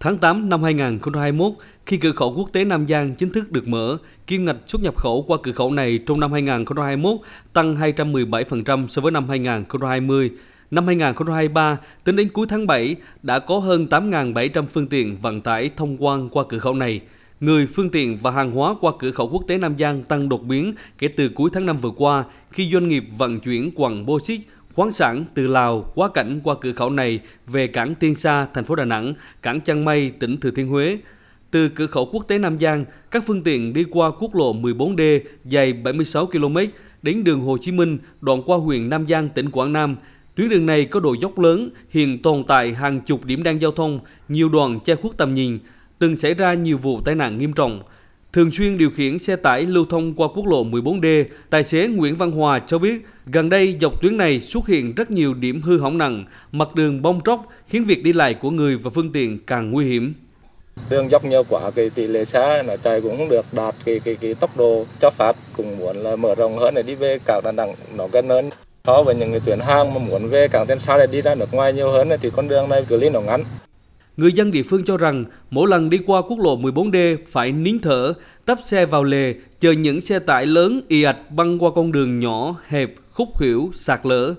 Tháng 8 năm 2021, khi cửa khẩu quốc tế Nam Giang chính thức được mở, kim ngạch xuất nhập khẩu qua cửa khẩu này trong năm 2021 tăng 217% so với năm 2020. Năm 2023, tính đến cuối tháng 7, đã có hơn 8.700 phương tiện vận tải thông quan qua cửa khẩu này. Người, phương tiện và hàng hóa qua cửa khẩu quốc tế Nam Giang tăng đột biến kể từ cuối tháng 5 vừa qua khi doanh nghiệp vận chuyển quặng bô xích khoáng sản từ Lào quá cảnh qua cửa khẩu này về cảng Tiên Sa, thành phố Đà Nẵng, cảng Chân Mây, tỉnh Thừa Thiên Huế. Từ cửa khẩu quốc tế Nam Giang, các phương tiện đi qua quốc lộ 14D dài 76 km đến đường Hồ Chí Minh, đoạn qua huyện Nam Giang, tỉnh Quảng Nam. Tuyến đường này có độ dốc lớn, hiện tồn tại hàng chục điểm đen giao thông, nhiều đoạn che khuất tầm nhìn, từng xảy ra nhiều vụ tai nạn nghiêm trọng. Thường xuyên điều khiển xe tải lưu thông qua quốc lộ 14D, tài xế Nguyễn Văn Hòa cho biết gần đây dọc tuyến này xuất hiện rất nhiều điểm hư hỏng nặng, mặt đường bong tróc khiến việc đi lại của người và phương tiện càng nguy hiểm. Đường dốc nhiều quá, cái tỷ lệ xe là chạy cũng không được đạt cái, cái, cái tốc độ cho phép, cũng muốn là mở rộng hơn để đi về cảng Đà Nẵng nó gần hơn. So với những người tuyến hàng mà muốn về cảng Tiên Sa để đi ra nước ngoài nhiều hơn thì con đường này cự ly nó ngắn. Người dân địa phương cho rằng mỗi lần đi qua quốc lộ 14D phải nín thở, tấp xe vào lề, chờ những xe tải lớn y ạch băng qua con đường nhỏ, hẹp, khúc khuỷu, sạt lở.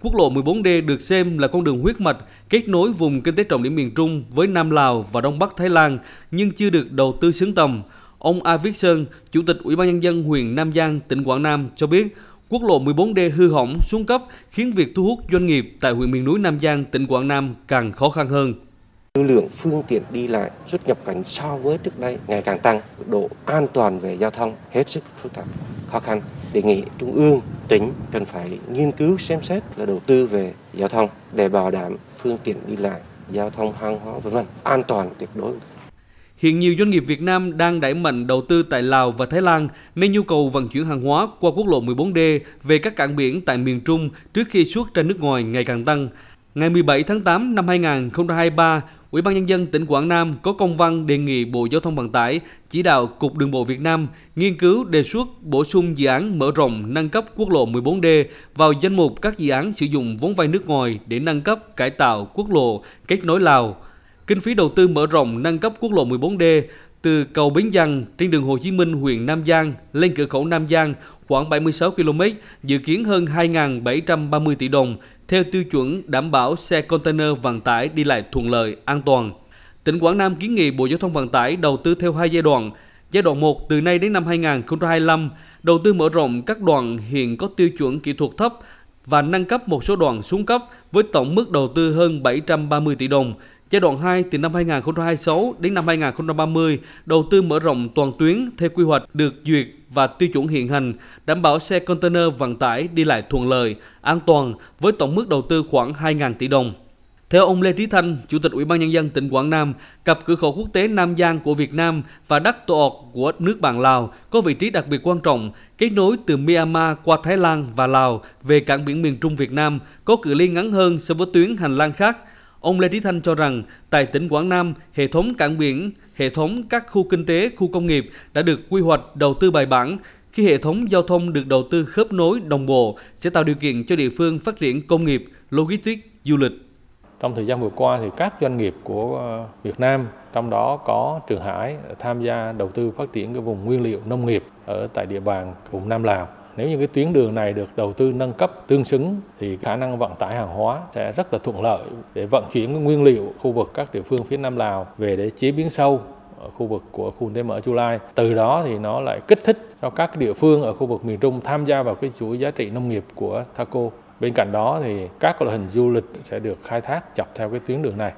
Quốc lộ 14D được xem là con đường huyết mạch kết nối vùng kinh tế trọng điểm miền Trung với Nam Lào và Đông Bắc Thái Lan nhưng chưa được đầu tư xứng tầm. Ông A Viết Sơn, Chủ tịch Ủy ban Nhân dân huyện Nam Giang, tỉnh Quảng Nam cho biết quốc lộ 14D hư hỏng, xuống cấp khiến việc thu hút doanh nghiệp tại huyện miền núi Nam Giang, tỉnh Quảng Nam càng khó khăn hơn. Lưu lượng phương tiện đi lại xuất nhập cảnh so với trước đây ngày càng tăng, độ an toàn về giao thông hết sức phức tạp, khó khăn. Đề nghị Trung ương, tỉnh cần phải nghiên cứu xem xét là đầu tư về giao thông để bảo đảm phương tiện đi lại, giao thông hàng hóa vân vân an toàn tuyệt đối. Hiện nhiều doanh nghiệp Việt Nam đang đẩy mạnh đầu tư tại Lào và Thái Lan nên nhu cầu vận chuyển hàng hóa qua quốc lộ 14D về các cảng biển tại miền Trung trước khi xuất ra nước ngoài ngày càng tăng. Ngày 17 tháng 8 năm 2023, Ủy ban Nhân dân tỉnh Quảng Nam có công văn đề nghị Bộ Giao thông Vận tải chỉ đạo Cục Đường bộ Việt Nam nghiên cứu đề xuất bổ sung dự án mở rộng nâng cấp quốc lộ 14D vào danh mục các dự án sử dụng vốn vay nước ngoài để nâng cấp cải tạo quốc lộ kết nối Lào. Kinh phí đầu tư mở rộng nâng cấp quốc lộ 14D từ cầu Bến Giang trên đường Hồ Chí Minh huyện Nam Giang lên cửa khẩu Nam Giang khoảng 76 km, dự kiến hơn 2.730 tỷ đồng theo tiêu chuẩn đảm bảo xe container vận tải đi lại thuận lợi, an toàn. Tỉnh Quảng Nam kiến nghị Bộ Giao thông Vận tải đầu tư theo hai giai đoạn. Giai đoạn 1 từ nay đến năm 2025, đầu tư mở rộng các đoạn hiện có tiêu chuẩn kỹ thuật thấp và nâng cấp một số đoạn xuống cấp với tổng mức đầu tư hơn 730 tỷ đồng. Giai đoạn 2 từ năm 2026 đến năm 2030, đầu tư mở rộng toàn tuyến theo quy hoạch được duyệt và tiêu chuẩn hiện hành, đảm bảo xe container vận tải đi lại thuận lợi, an toàn với tổng mức đầu tư khoảng 2.000 tỷ đồng. Theo ông Lê Trí Thanh, Chủ tịch Ủy ban Nhân dân tỉnh Quảng Nam, cặp cửa khẩu quốc tế Nam Giang của Việt Nam và Đắc Tô của nước bạn Lào có vị trí đặc biệt quan trọng, kết nối từ Myanmar qua Thái Lan và Lào về cảng biển miền Trung Việt Nam có cự ly ngắn hơn so với tuyến hành lang khác. Ông Lê Trí Thanh cho rằng, tại tỉnh Quảng Nam, hệ thống cảng biển, hệ thống các khu kinh tế, khu công nghiệp đã được quy hoạch đầu tư bài bản. Khi hệ thống giao thông được đầu tư khớp nối đồng bộ, sẽ tạo điều kiện cho địa phương phát triển công nghiệp, logistics, du lịch. Trong thời gian vừa qua thì các doanh nghiệp của ờ, Việt Nam, trong đó có Trường Hải tham gia đầu tư phát triển cái vùng nguyên liệu nông nghiệp ở tại địa bàn vùng Nam Lào. Nếu như cái tuyến đường này được đầu tư nâng cấp tương xứng thì khả năng vận tải hàng hóa sẽ rất là thuận lợi để vận chuyển nguyên liệu khu vực các địa phương phía Nam Lào về để chế biến sâu ở khu vực của khu kinh tế mở Chu Lai. Từ đó thì nó lại kích thích cho các địa phương ở khu vực miền Trung tham gia vào cái chuỗi giá trị nông nghiệp của Thaco. Bên cạnh đó thì các loại hình du lịch sẽ được khai thác dọc theo cái tuyến đường này.